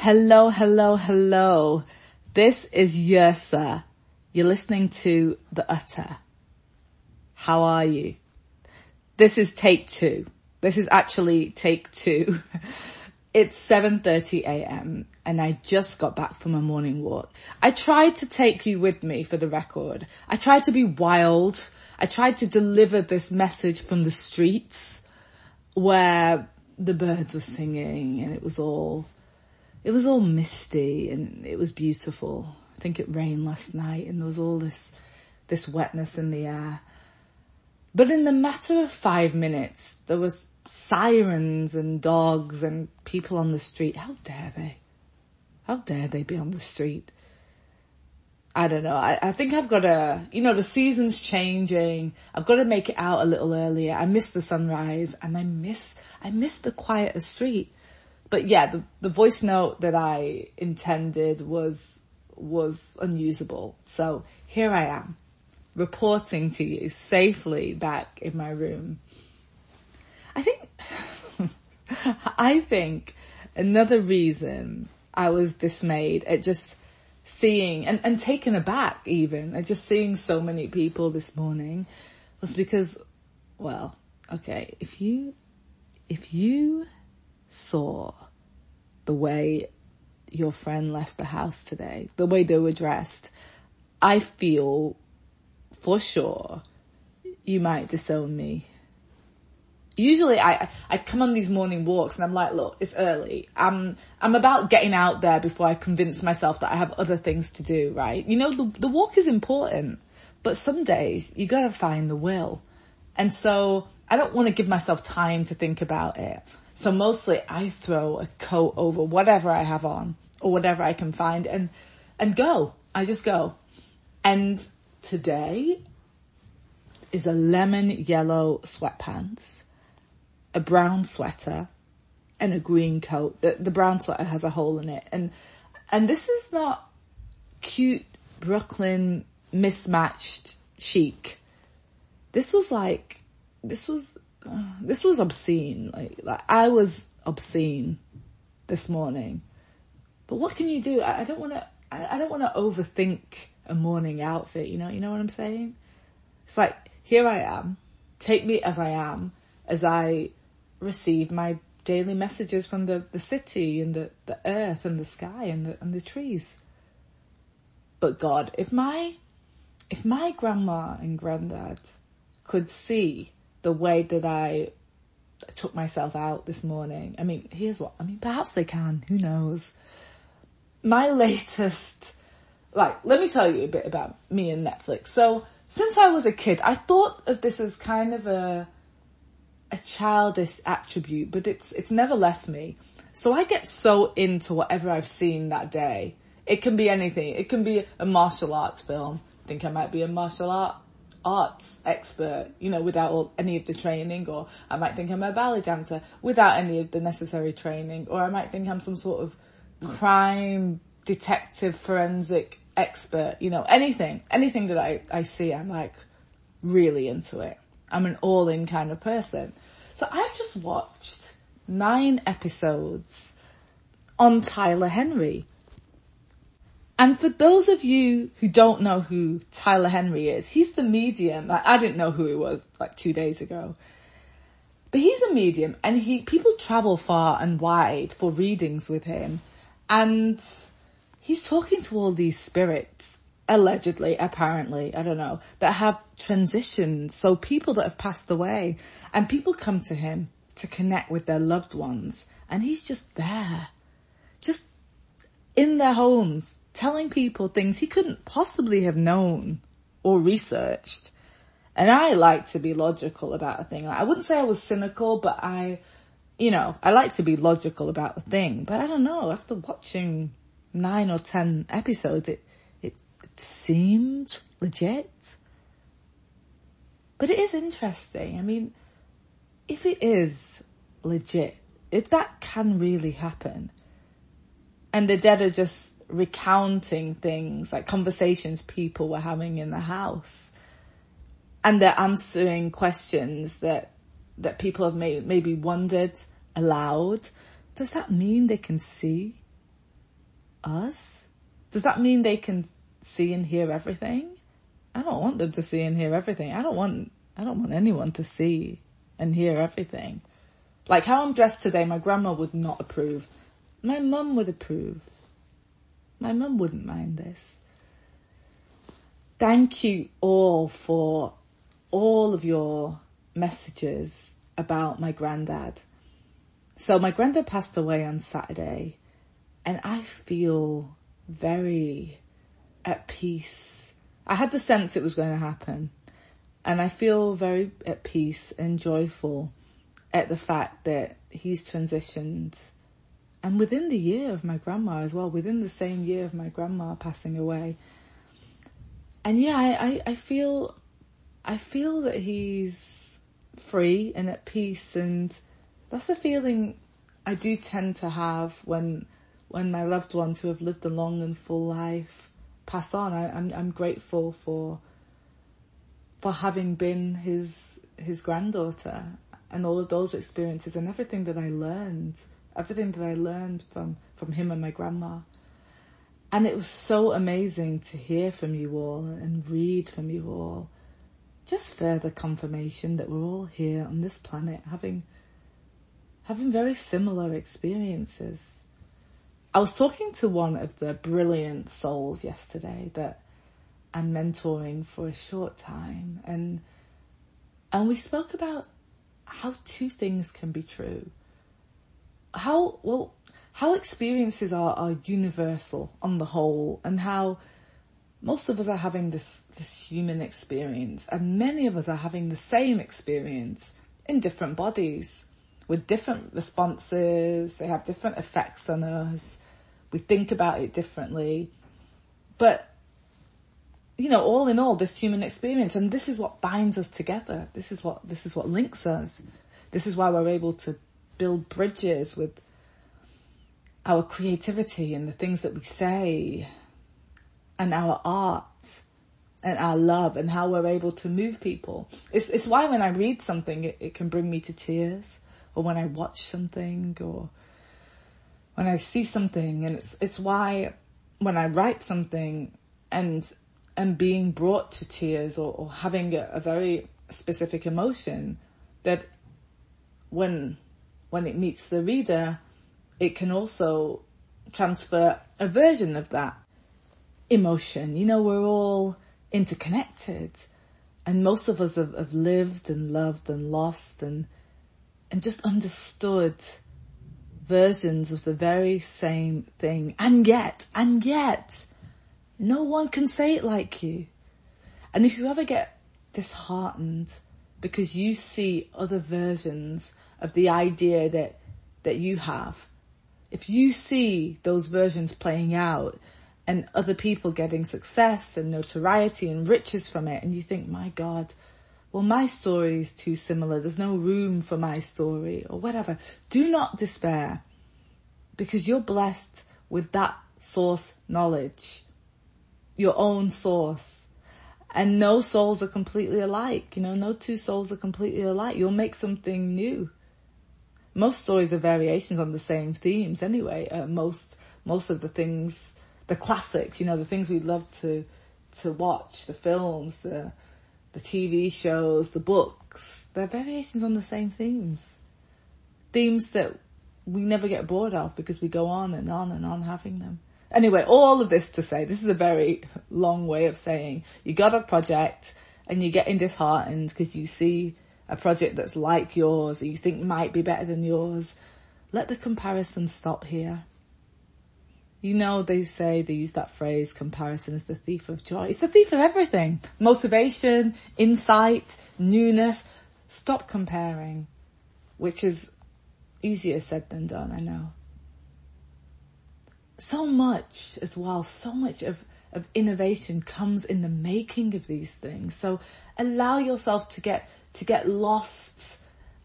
Hello, hello, hello. This is Yrsa. You're listening to The Utter. How are you? This is take two. This is actually take two. It's 7.30 a.m. and I just got back from a morning walk. I tried to take you with me for the record. I tried to be wild. I tried to deliver this message from the streets where the birds were singing and it was all it was all misty and it was beautiful. I think it rained last night and there was all this, this wetness in the air. But in the matter of five minutes, there was sirens and dogs and people on the street. How dare they? How dare they be on the street? I don't know. I, I think I've got to, you know, the season's changing. I've got to make it out a little earlier. I miss the sunrise and I miss, I miss the quieter street but yeah, the, the voice note that I intended was, was unusable. So here I am reporting to you safely back in my room. I think, I think another reason I was dismayed at just seeing and, and taken aback even at just seeing so many people this morning was because, well, okay, if you, if you saw the way your friend left the house today, the way they were dressed, I feel for sure you might disown me. Usually I, I come on these morning walks and I'm like, look, it's early. I'm, I'm about getting out there before I convince myself that I have other things to do, right? You know, the, the walk is important, but some days you gotta find the will. And so I don't want to give myself time to think about it. So mostly I throw a coat over whatever I have on or whatever I can find and, and go. I just go. And today is a lemon yellow sweatpants, a brown sweater and a green coat. The, the brown sweater has a hole in it. And, and this is not cute Brooklyn mismatched chic. This was like, this was this was obscene. Like, like I was obscene this morning. But what can you do? I, I don't want to. I, I don't want to overthink a morning outfit. You know. You know what I'm saying? It's like here I am. Take me as I am, as I receive my daily messages from the, the city and the, the earth and the sky and the and the trees. But God, if my if my grandma and granddad could see the way that I took myself out this morning. I mean, here's what, I mean, perhaps they can, who knows. My latest, like, let me tell you a bit about me and Netflix. So, since I was a kid, I thought of this as kind of a, a childish attribute, but it's, it's never left me. So I get so into whatever I've seen that day. It can be anything. It can be a martial arts film. I think I might be a martial art arts expert, you know, without all, any of the training, or I might think I'm a ballet dancer without any of the necessary training, or I might think I'm some sort of crime detective forensic expert, you know, anything, anything that I, I see, I'm like really into it. I'm an all in kind of person. So I've just watched nine episodes on Tyler Henry. And for those of you who don't know who Tyler Henry is, he's the medium. Like, I didn't know who he was like two days ago. But he's a medium and he, people travel far and wide for readings with him. And he's talking to all these spirits, allegedly, apparently, I don't know, that have transitioned. So people that have passed away and people come to him to connect with their loved ones and he's just there, just in their homes, telling people things he couldn't possibly have known or researched. And I like to be logical about a thing. I wouldn't say I was cynical, but I, you know, I like to be logical about a thing. But I don't know, after watching nine or ten episodes, it, it, it seemed legit. But it is interesting. I mean, if it is legit, if that can really happen, and the dead are just recounting things like conversations people were having in the house and they're answering questions that that people have may, maybe wondered aloud does that mean they can see us? Does that mean they can see and hear everything? I don't want them to see and hear everything. I don't want, I don't want anyone to see and hear everything. Like how I'm dressed today, my grandma would not approve. My mum would approve. My mum wouldn't mind this. Thank you all for all of your messages about my granddad. So my granddad passed away on Saturday and I feel very at peace. I had the sense it was going to happen and I feel very at peace and joyful at the fact that he's transitioned and within the year of my grandma as well, within the same year of my grandma passing away. And yeah, I, I, I feel, I feel that he's free and at peace and that's a feeling I do tend to have when, when my loved ones who have lived a long and full life pass on. I, I'm, I'm grateful for, for having been his, his granddaughter and all of those experiences and everything that I learned, everything that I learned from, from him and my grandma. And it was so amazing to hear from you all and read from you all. Just further confirmation that we're all here on this planet having, having very similar experiences. I was talking to one of the brilliant souls yesterday that I'm mentoring for a short time and, and we spoke about how two things can be true. How, well, how experiences are, are universal on the whole and how most of us are having this, this human experience and many of us are having the same experience in different bodies with different responses. They have different effects on us. We think about it differently, but you know, all in all, this human experience, and this is what binds us together. This is what, this is what links us. This is why we're able to build bridges with our creativity and the things that we say and our art and our love and how we're able to move people. It's, it's why when I read something, it, it can bring me to tears or when I watch something or when I see something and it's, it's why when I write something and and being brought to tears or, or having a, a, very specific emotion that when when it meets the reader it can also transfer a version of that emotion you know we're all interconnected and most of us have, have lived and loved and lost and and just understood versions of the very same thing and yet and yet no one can say it like you. And if you ever get disheartened because you see other versions of the idea that, that you have, if you see those versions playing out and other people getting success and notoriety and riches from it and you think, my God, well, my story is too similar. There's no room for my story or whatever. Do not despair because you're blessed with that source knowledge your own source. And no souls are completely alike. You know, no two souls are completely alike. You'll make something new. Most stories are variations on the same themes anyway. Uh, most, most of the things, the classics, you know, the things we love to, to watch, the films, the, the TV shows, the books, they're variations on the same themes. Themes that we never get bored of because we go on and on and on having them. Anyway, all of this to say, this is a very long way of saying you got a project and you're getting disheartened because you see a project that's like yours or you think might be better than yours. Let the comparison stop here. You know, they say, they use that phrase, comparison is the thief of joy. It's the thief of everything. Motivation, insight, newness. Stop comparing, which is easier said than done, I know so much as well, so much of, of innovation comes in the making of these things. So allow yourself to get, to get lost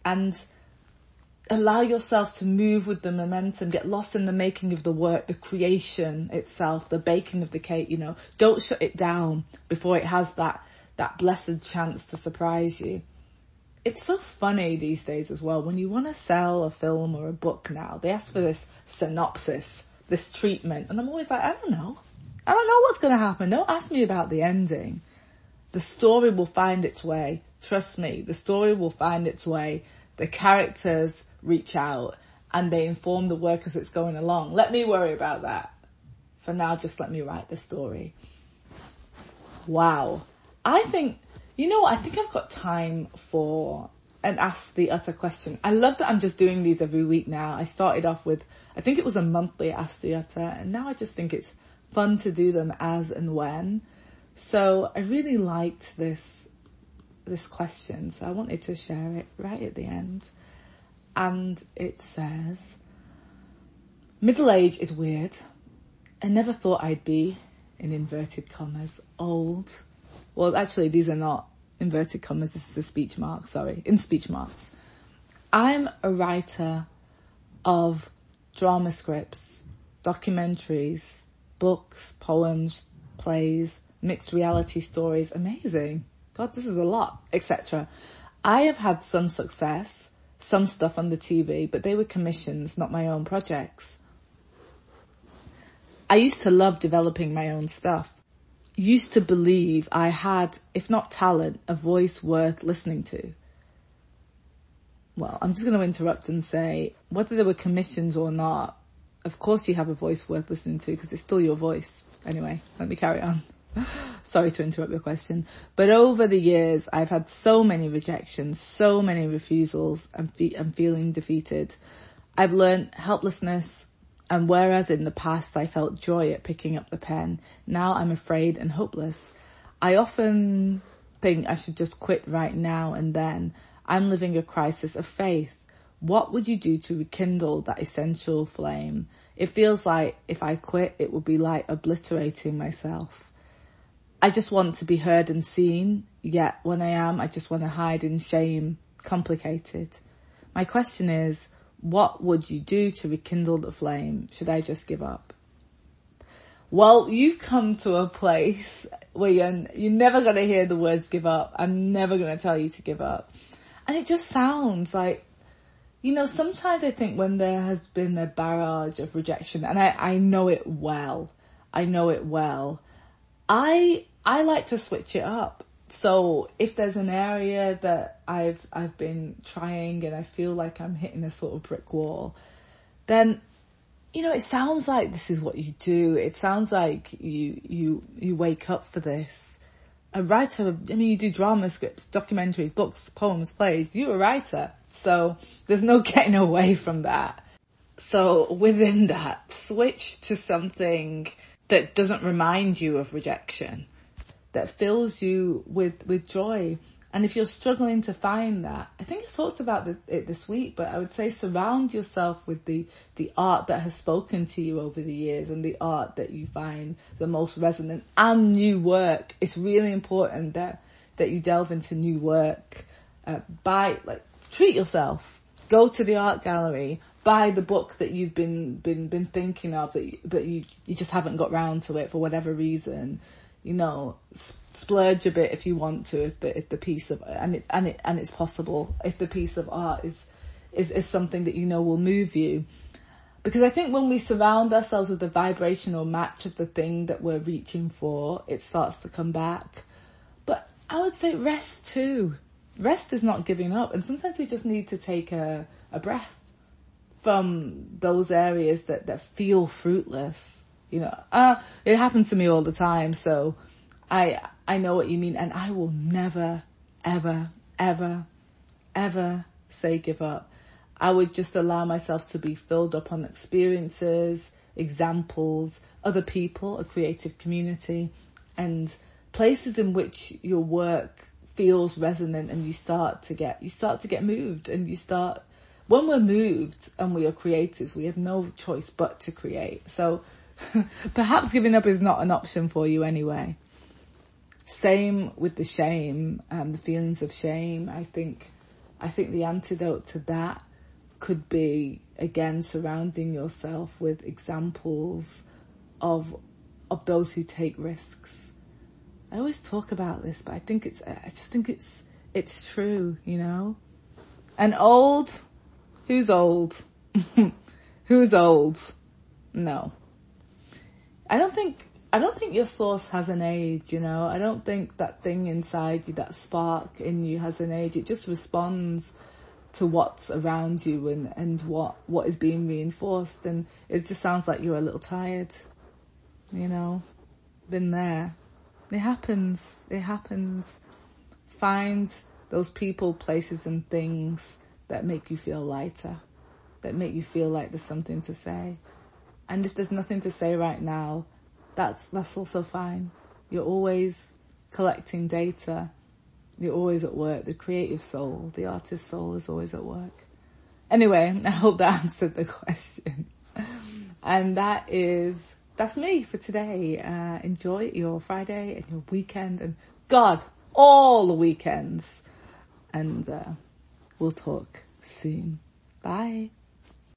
and allow yourself to move with the momentum, get lost in the making of the work, the creation itself, the baking of the cake, you know. Don't shut it down before it has that, that blessed chance to surprise you. It's so funny these days as well. When you want to sell a film or a book now, they ask for this synopsis this treatment. And I'm always like, I don't know. I don't know what's going to happen. Don't ask me about the ending. The story will find its way. Trust me, the story will find its way. The characters reach out and they inform the work as it's going along. Let me worry about that. For now, just let me write the story. Wow. I think, you know, I think I've got time for and ask the utter question. I love that I'm just doing these every week now. I started off with, I think it was a monthly ask the utter and now I just think it's fun to do them as and when. So I really liked this, this question. So I wanted to share it right at the end and it says, middle age is weird. I never thought I'd be, in inverted commas, old. Well, actually, these are not inverted commas. This is a speech mark. Sorry, in speech marks. I'm a writer of drama scripts, documentaries, books, poems, plays, mixed reality stories. Amazing. God, this is a lot, etc. I have had some success some stuff on the TV, but they were commissions, not my own projects. I used to love developing my own stuff. Used to believe I had, if not talent, a voice worth listening to. Well, I'm just going to interrupt and say, whether there were commissions or not, of course you have a voice worth listening to because it's still your voice. Anyway, let me carry on. Sorry to interrupt your question, but over the years, I've had so many rejections, so many refusals, and fe- I'm feeling defeated. I've learned helplessness, and whereas in the past I felt joy at picking up the pen, now I'm afraid and hopeless. I often think I should just quit right now and then. I'm living a crisis of faith. What would you do to rekindle that essential flame? It feels like if I quit, it would be like obliterating myself. I just want to be heard and seen, yet when I am, I just want to hide in shame. Complicated. My question is, what would you do to rekindle the flame? Should I just give up? Well, you've come to a place where you're, you're never going to hear the words give up. I'm never going to tell you to give up. And it just sounds like, you know, sometimes I think when there has been a barrage of rejection, and I, I know it well, I know it well, I I like to switch it up. So if there's an area that I've I've been trying and I feel like I'm hitting a sort of brick wall, then you know, it sounds like this is what you do. It sounds like you you you wake up for this. A writer, I mean, you do drama scripts, documentaries, books, poems, plays. You're a writer, so there's no getting away from that. So within that, switch to something that doesn't remind you of rejection that fills you with, with joy. And if you're struggling to find that, I think I talked about it this week, but I would say surround yourself with the, the art that has spoken to you over the years and the art that you find the most resonant and new work. It's really important that, that you delve into new work. Uh, buy, like, treat yourself. Go to the art gallery. Buy the book that you've been, been, been thinking of that you, but you, you just haven't got round to it for whatever reason you know, splurge a bit if you want to, if the, if the piece of, and it's, and it, and it's possible, if the piece of art is, is, is something that you know will move you. Because I think when we surround ourselves with the vibrational match of the thing that we're reaching for, it starts to come back. But I would say rest too. Rest is not giving up. And sometimes we just need to take a, a breath from those areas that, that feel fruitless you know, uh, it happens to me all the time. So I, I know what you mean. And I will never, ever, ever, ever say give up. I would just allow myself to be filled up on experiences, examples, other people, a creative community and places in which your work feels resonant and you start to get, you start to get moved and you start, when we're moved and we are creators, we have no choice but to create. So Perhaps giving up is not an option for you anyway. Same with the shame, um, the feelings of shame. I think, I think the antidote to that could be again surrounding yourself with examples of, of those who take risks. I always talk about this, but I think it's, I just think it's, it's true, you know? And old, who's old? who's old? No. I don't think I don't think your source has an age, you know. I don't think that thing inside you, that spark in you has an age. It just responds to what's around you and, and what, what is being reinforced. And it just sounds like you're a little tired, you know. Been there. It happens. It happens. Find those people, places and things that make you feel lighter, that make you feel like there's something to say. And if there's nothing to say right now, that's, that's also fine. You're always collecting data. You're always at work. The creative soul, the artist soul is always at work. Anyway, I hope that answered the question. And that is, that's me for today. Uh, enjoy your Friday and your weekend and God, all the weekends. And, uh, we'll talk soon. Bye.